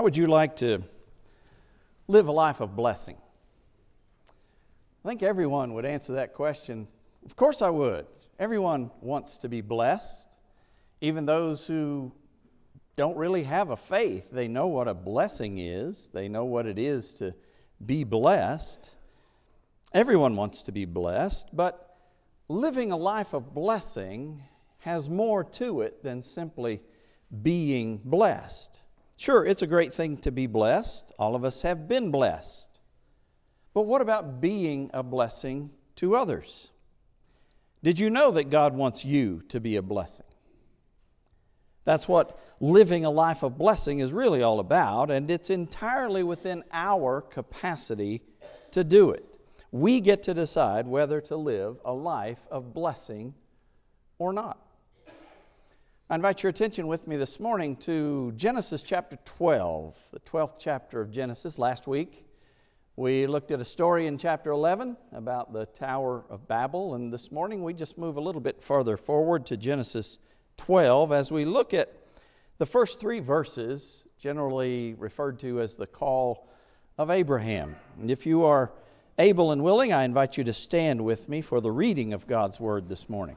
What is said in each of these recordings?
How would you like to live a life of blessing? I think everyone would answer that question. Of course, I would. Everyone wants to be blessed. Even those who don't really have a faith, they know what a blessing is, they know what it is to be blessed. Everyone wants to be blessed, but living a life of blessing has more to it than simply being blessed. Sure, it's a great thing to be blessed. All of us have been blessed. But what about being a blessing to others? Did you know that God wants you to be a blessing? That's what living a life of blessing is really all about, and it's entirely within our capacity to do it. We get to decide whether to live a life of blessing or not. I invite your attention with me this morning to Genesis chapter 12, the 12th chapter of Genesis. Last week, we looked at a story in chapter 11 about the Tower of Babel, and this morning we just move a little bit further forward to Genesis 12 as we look at the first three verses, generally referred to as the call of Abraham. And if you are able and willing, I invite you to stand with me for the reading of God's Word this morning.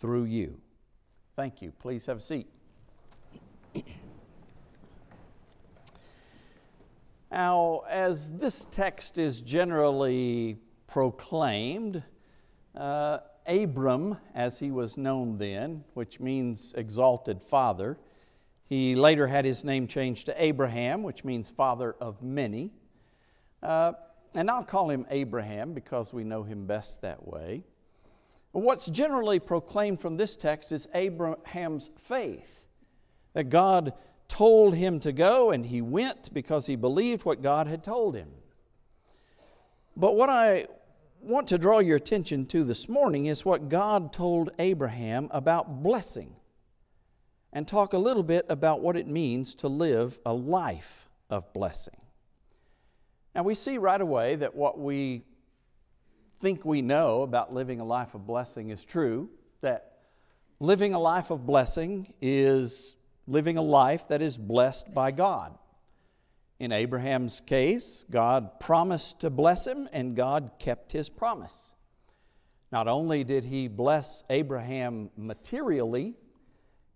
through you. Thank you. Please have a seat. now, as this text is generally proclaimed, uh, Abram, as he was known then, which means exalted father, he later had his name changed to Abraham, which means father of many. Uh, and I'll call him Abraham because we know him best that way. What's generally proclaimed from this text is Abraham's faith that God told him to go and he went because he believed what God had told him. But what I want to draw your attention to this morning is what God told Abraham about blessing and talk a little bit about what it means to live a life of blessing. Now, we see right away that what we think we know about living a life of blessing is true, that living a life of blessing is living a life that is blessed by God. In Abraham's case, God promised to bless him, and God kept his promise. Not only did he bless Abraham materially,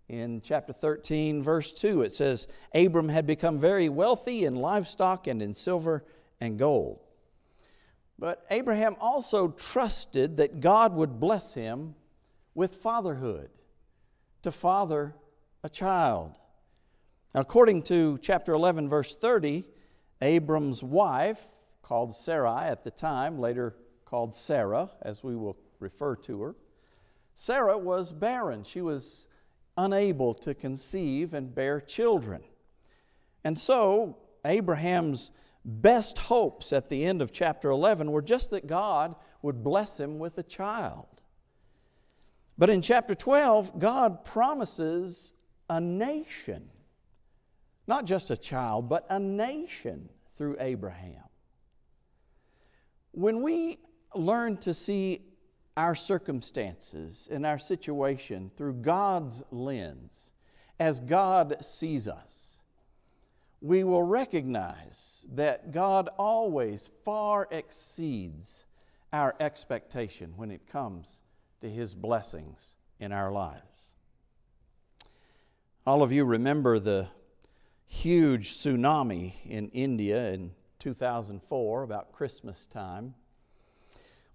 in chapter 13, verse 2, it says, Abram had become very wealthy in livestock and in silver and gold. But Abraham also trusted that God would bless him with fatherhood, to father a child. According to chapter 11, verse 30, Abram's wife, called Sarai at the time, later called Sarah, as we will refer to her, Sarah was barren. She was unable to conceive and bear children. And so, Abraham's best hopes at the end of chapter 11 were just that God would bless him with a child. But in chapter 12, God promises a nation. Not just a child, but a nation through Abraham. When we learn to see our circumstances and our situation through God's lens, as God sees us, we will recognize that God always far exceeds our expectation when it comes to His blessings in our lives. All of you remember the huge tsunami in India in 2004, about Christmas time.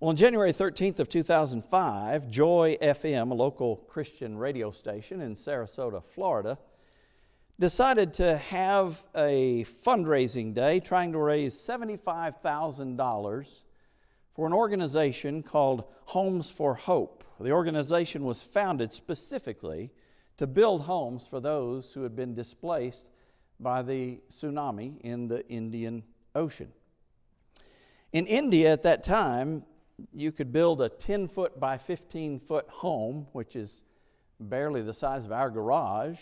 Well, on January 13th of 2005, Joy FM, a local Christian radio station in Sarasota, Florida, decided to have a fundraising day trying to raise $75,000 for an organization called Homes for Hope. The organization was founded specifically to build homes for those who had been displaced by the tsunami in the Indian Ocean. In India at that time, you could build a 10 foot by 15 foot home, which is barely the size of our garage,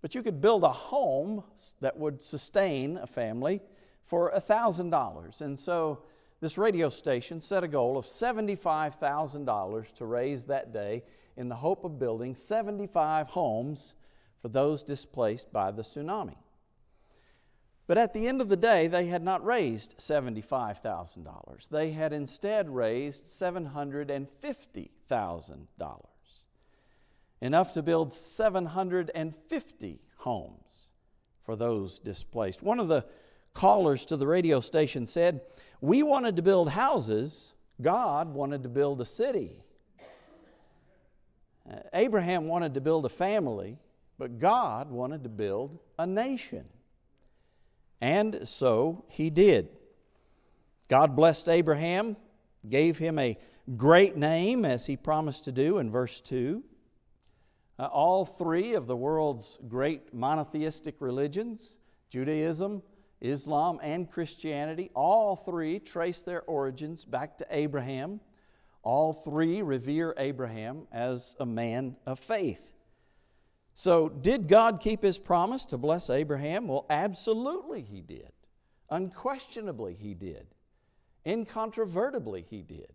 but you could build a home that would sustain a family for $1,000. And so this radio station set a goal of $75,000 to raise that day in the hope of building 75 homes for those displaced by the tsunami. But at the end of the day, they had not raised $75,000. They had instead raised $750,000, enough to build 750 homes for those displaced. One of the callers to the radio station said, We wanted to build houses, God wanted to build a city. Uh, Abraham wanted to build a family, but God wanted to build a nation. And so he did. God blessed Abraham, gave him a great name, as he promised to do in verse 2. Uh, all three of the world's great monotheistic religions, Judaism, Islam, and Christianity, all three trace their origins back to Abraham. All three revere Abraham as a man of faith. So, did God keep his promise to bless Abraham? Well, absolutely he did. Unquestionably he did. Incontrovertibly he did.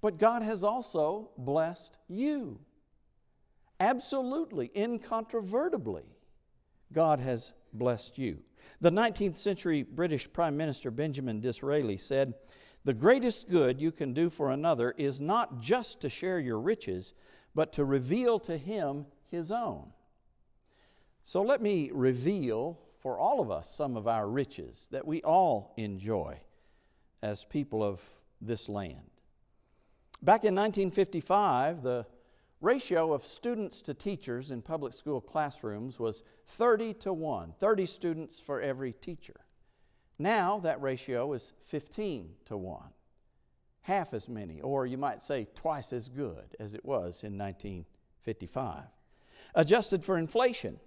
But God has also blessed you. Absolutely, incontrovertibly, God has blessed you. The 19th century British Prime Minister Benjamin Disraeli said, The greatest good you can do for another is not just to share your riches, but to reveal to him his own. So let me reveal for all of us some of our riches that we all enjoy as people of this land. Back in 1955, the ratio of students to teachers in public school classrooms was 30 to 1, 30 students for every teacher. Now that ratio is 15 to 1, half as many, or you might say twice as good as it was in 1955. Adjusted for inflation,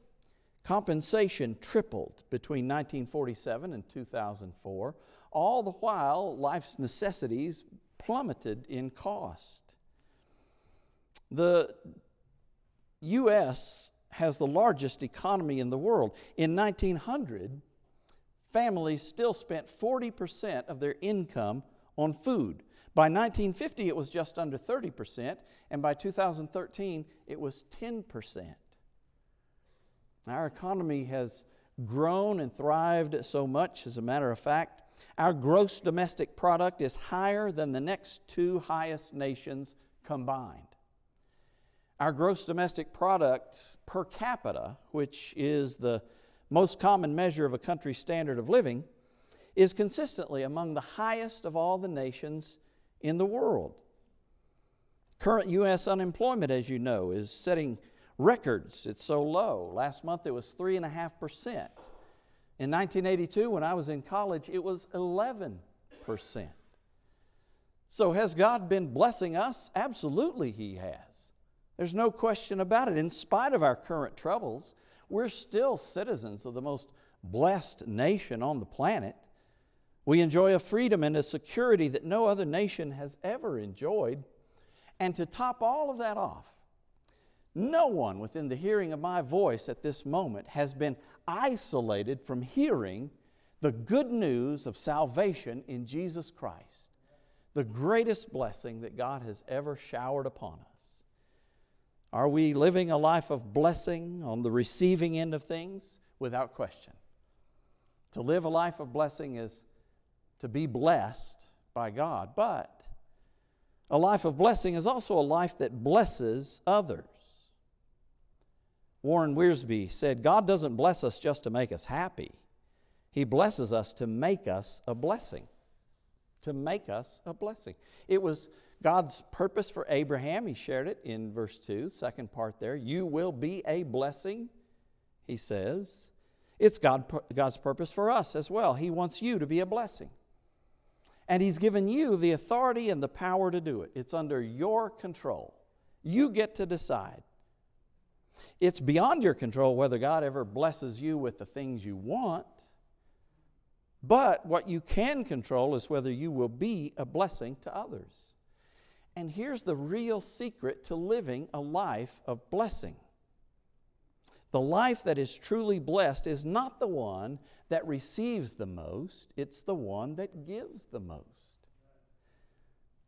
compensation tripled between 1947 and 2004, all the while life's necessities plummeted in cost. The U.S. has the largest economy in the world. In 1900, families still spent 40% of their income on food. By 1950, it was just under 30%, and by 2013, it was 10%. Our economy has grown and thrived so much, as a matter of fact. Our gross domestic product is higher than the next two highest nations combined. Our gross domestic product per capita, which is the most common measure of a country's standard of living, is consistently among the highest of all the nations in the world. Current U.S. unemployment, as you know, is setting records. It's so low. Last month it was 3.5%. In 1982, when I was in college, it was 11%. So, has God been blessing us? Absolutely, He has. There's no question about it. In spite of our current troubles, we're still citizens of the most blessed nation on the planet. We enjoy a freedom and a security that no other nation has ever enjoyed. And to top all of that off, no one within the hearing of my voice at this moment has been isolated from hearing the good news of salvation in Jesus Christ, the greatest blessing that God has ever showered upon us. Are we living a life of blessing on the receiving end of things? Without question. To live a life of blessing is to be blessed by God. But a life of blessing is also a life that blesses others. Warren Wiersbe said, God doesn't bless us just to make us happy, He blesses us to make us a blessing. To make us a blessing. It was God's purpose for Abraham. He shared it in verse 2, second part there. You will be a blessing, he says. It's God, God's purpose for us as well. He wants you to be a blessing. And He's given you the authority and the power to do it. It's under your control. You get to decide It's beyond your control whether God ever blesses you with the things you want. But what you can control is whether you will be a blessing to others. And here's the real secret to living a life of blessing the life that is truly blessed is not the one that receives the most, it's the one that gives the most.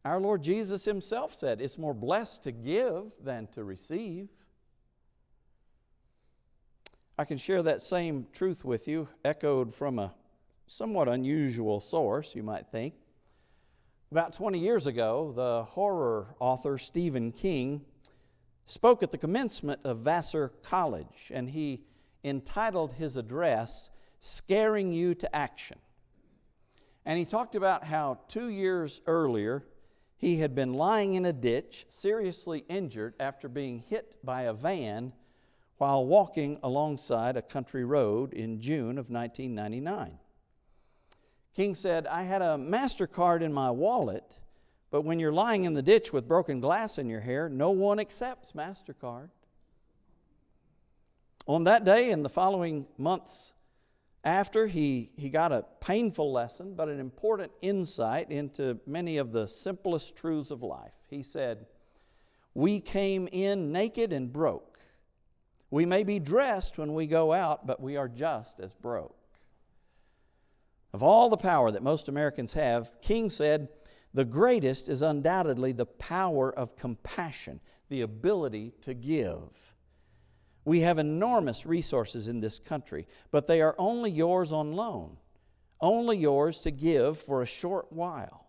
Our Lord Jesus Himself said, It's more blessed to give than to receive. I can share that same truth with you, echoed from a somewhat unusual source, you might think. About 20 years ago, the horror author Stephen King spoke at the commencement of Vassar College, and he entitled his address, Scaring You to Action. And he talked about how two years earlier he had been lying in a ditch, seriously injured after being hit by a van while walking alongside a country road in June of 1999. King said, I had a MasterCard in my wallet but when you're lying in the ditch with broken glass in your hair, no one accepts MasterCard. On that day and the following months after, he, he got a painful lesson, but an important insight into many of the simplest truths of life. He said, We came in naked and broke. We may be dressed when we go out, but we are just as broke. Of all the power that most Americans have, King said, the greatest is undoubtedly the power of compassion, the ability to give. We have enormous resources in this country, but they are only yours on loan, only yours to give for a short while.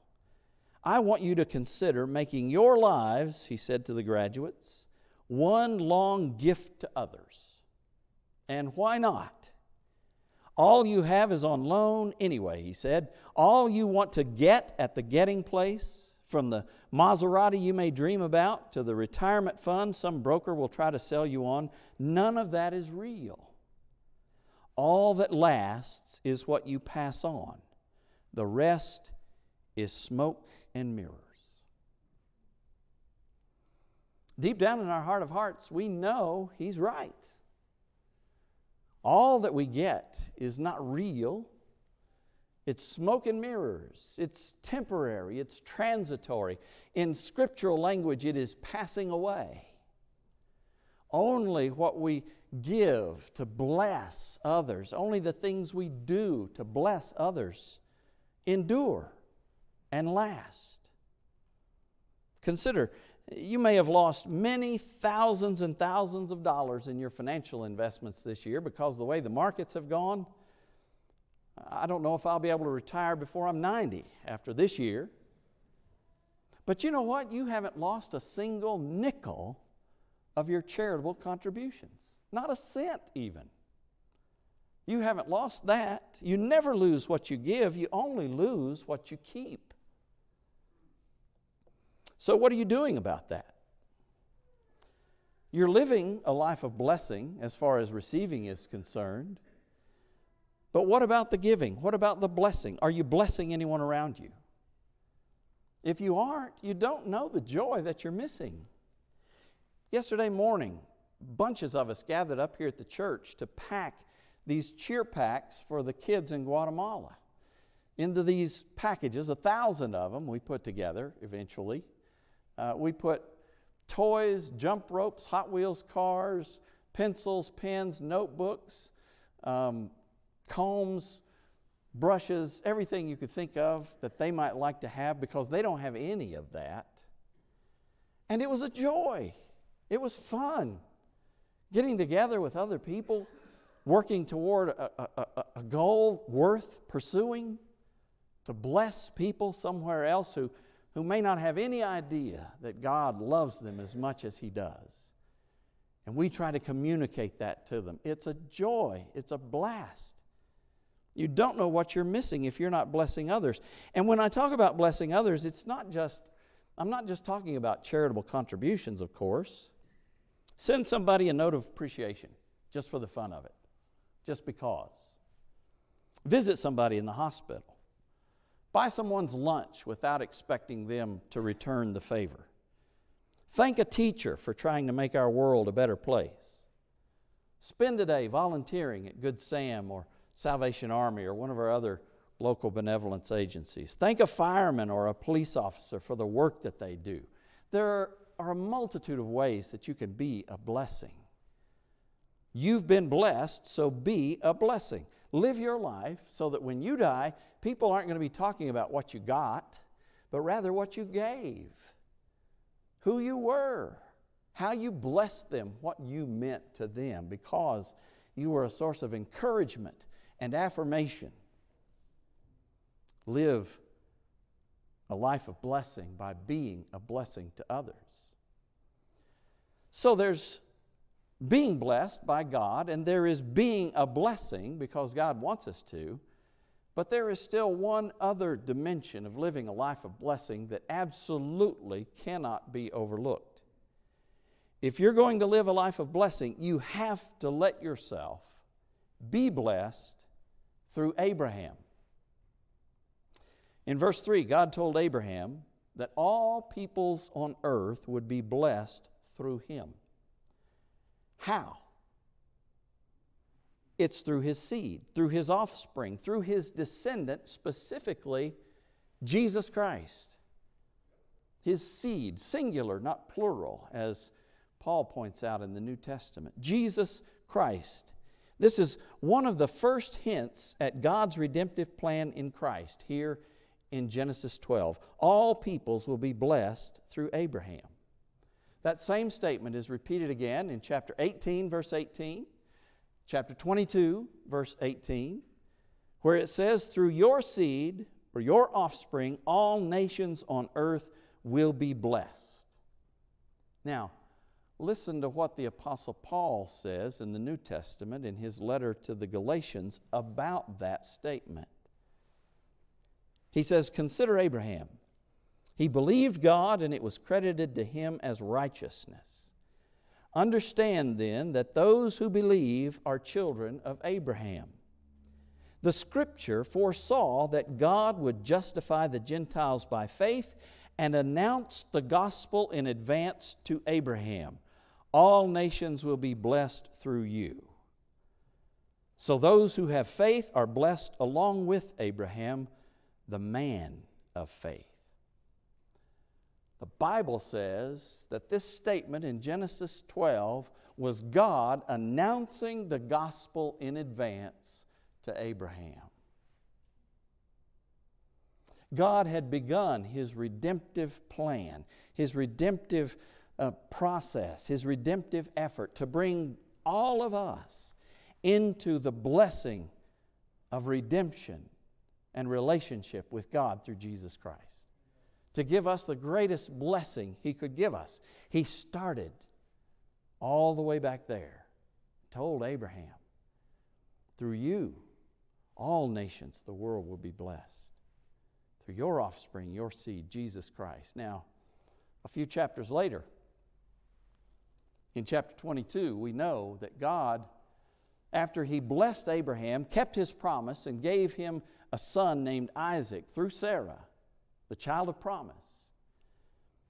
I want you to consider making your lives, he said to the graduates, one long gift to others. And why not? All you have is on loan anyway, he said. All you want to get at the getting place, from the Maserati you may dream about to the retirement fund some broker will try to sell you on, none of that is real. All that lasts is what you pass on. The rest is smoke and mirrors. Deep down in our heart of hearts, we know he's right. All that we get is not real. It's smoke and mirrors. It's temporary. It's transitory. In scriptural language, it is passing away. Only what we give to bless others, only the things we do to bless others, endure and last. Consider you may have lost many thousands and thousands of dollars in your financial investments this year because the way the markets have gone. I don't know if I'll be able to retire before I'm 90 after this year. But you know what? You haven't lost a single nickel of your charitable contributions, not a cent even. You haven't lost that. You never lose what you give, you only lose what you keep. So, what are you doing about that? You're living a life of blessing as far as receiving is concerned. But what about the giving? What about the blessing? Are you blessing anyone around you? If you aren't, you don't know the joy that you're missing. Yesterday morning, bunches of us gathered up here at the church to pack these cheer packs for the kids in Guatemala. Into these packages, a thousand of them we put together eventually. Uh, we put toys, jump ropes, Hot Wheels cars, pencils, pens, notebooks, um, combs, brushes, everything you could think of that they might like to have because they don't have any of that. And it was a joy. It was fun. Getting together with other people, working toward a, a, a goal worth pursuing, to bless people somewhere else who who may not have any idea that God loves them as much as He does. And we try to communicate that to them. It's a joy, it's a blast. You don't know what you're missing if you're not blessing others. And when I talk about blessing others, it's not just, I'm not just talking about charitable contributions, of course. Send somebody a note of appreciation just for the fun of it, just because. Visit somebody in the hospital. Buy someone's lunch without expecting them to return the favor. Thank a teacher for trying to make our world a better place. Spend a day volunteering at Good Sam or Salvation Army or one of our other local benevolence agencies. Thank a fireman or a police officer for the work that they do. There are a multitude of ways that you can be a blessing. You've been blessed, so be a blessing. Live your life so that when you die, people aren't going to be talking about what you got, but rather what you gave, who you were, how you blessed them, what you meant to them, because you were a source of encouragement and affirmation. Live a life of blessing by being a blessing to others. So there's being blessed by God, and there is being a blessing because God wants us to. But there is still one other dimension of living a life of blessing that absolutely cannot be overlooked. If you're going to live a life of blessing, you have to let yourself be blessed through Abraham. In verse 3, God told Abraham that all peoples on earth would be blessed through him. How? It's through his seed, through his offspring, through his descendant, specifically Jesus Christ. His seed, singular, not plural, as Paul points out in the New Testament. Jesus Christ. This is one of the first hints at God's redemptive plan in Christ here in Genesis 12. All peoples will be blessed through Abraham. That same statement is repeated again in chapter 18, verse 18, chapter 22, verse 18, where it says, Through your seed or your offspring, all nations on earth will be blessed. Now, listen to what the Apostle Paul says in the New Testament in his letter to the Galatians about that statement. He says, Consider Abraham. He believed God, and it was credited to him as righteousness. Understand then that those who believe are children of Abraham. The scripture foresaw that God would justify the Gentiles by faith and announced the gospel in advance to Abraham. All nations will be blessed through you. So those who have faith are blessed along with Abraham, the man of faith. The Bible says that this statement in Genesis 12 was God announcing the gospel in advance to Abraham. God had begun his redemptive plan, his redemptive uh, process, his redemptive effort to bring all of us into the blessing of redemption and relationship with God through Jesus Christ to give us the greatest blessing He could give us. He started all the way back there, told Abraham, through you, all nations the world will be blessed. Through your offspring, your seed, Jesus Christ. Now, a few chapters later, in chapter 22, we know that God, after He blessed Abraham, kept His promise and gave him a son named Isaac through Sarah the child of promise.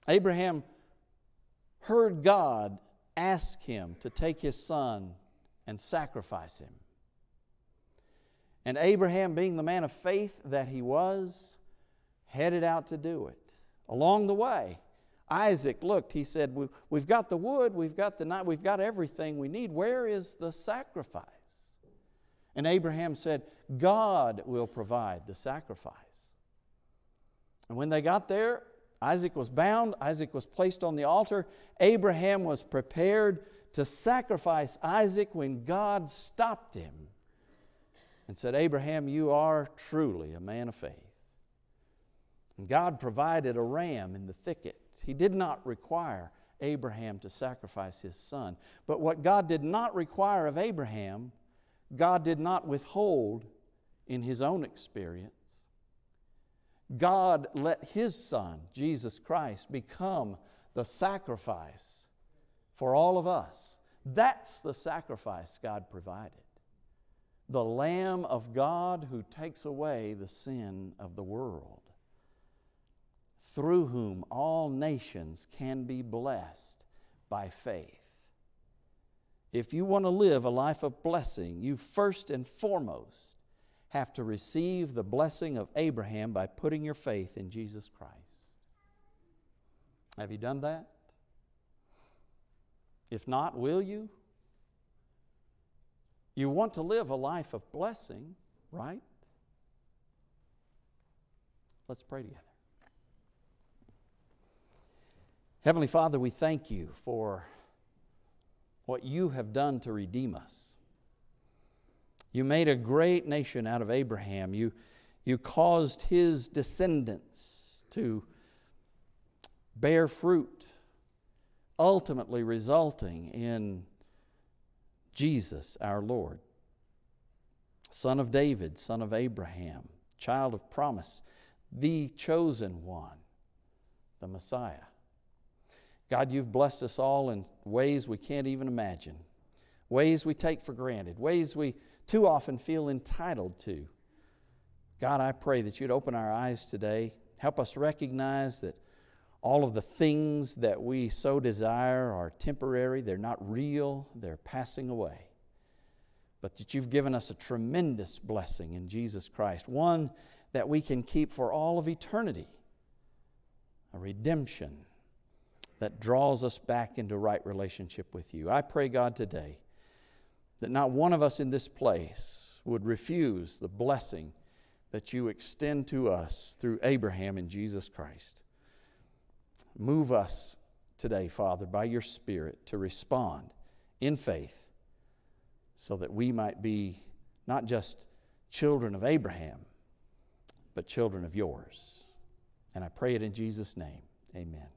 Abraham heard God ask him to take his son and sacrifice him. And Abraham, being the man of faith that he was, headed out to do it. Along the way, Isaac looked, he said, We've got the wood, we've got the night, we've got everything we need. Where is the sacrifice? And Abraham said, God will provide the sacrifice. And when they got there, Isaac was bound, Isaac was placed on the altar. Abraham was prepared to sacrifice Isaac when God stopped him and said, Abraham, you are truly a man of faith. And God provided a ram in the thicket. He did not require Abraham to sacrifice his son. But what God did not require of Abraham, God did not withhold in his own experience. God let His Son, Jesus Christ, become the sacrifice for all of us. That's the sacrifice God provided. The Lamb of God who takes away the sin of the world, through whom all nations can be blessed by faith. If you want to live a life of blessing, you first and foremost have to receive the blessing of Abraham by putting your faith in Jesus Christ. Have you done that? If not, will you? You want to live a life of blessing, right? Let's pray together. Heavenly Father, we thank you for what you have done to redeem us. You made a great nation out of Abraham. You, you caused his descendants to bear fruit, ultimately resulting in Jesus our Lord, son of David, son of Abraham, child of promise, the chosen one, the Messiah. God, you've blessed us all in ways we can't even imagine, ways we take for granted, ways we too often feel entitled to. God, I pray that you'd open our eyes today, help us recognize that all of the things that we so desire are temporary, they're not real, they're passing away. But that you've given us a tremendous blessing in Jesus Christ, one that we can keep for all of eternity a redemption that draws us back into right relationship with you. I pray, God, today that not one of us in this place would refuse the blessing that you extend to us through Abraham and Jesus Christ. Move us today, Father, by your Spirit to respond in faith so that we might be not just children of Abraham, but children of yours. And I pray it in Jesus' name. Amen.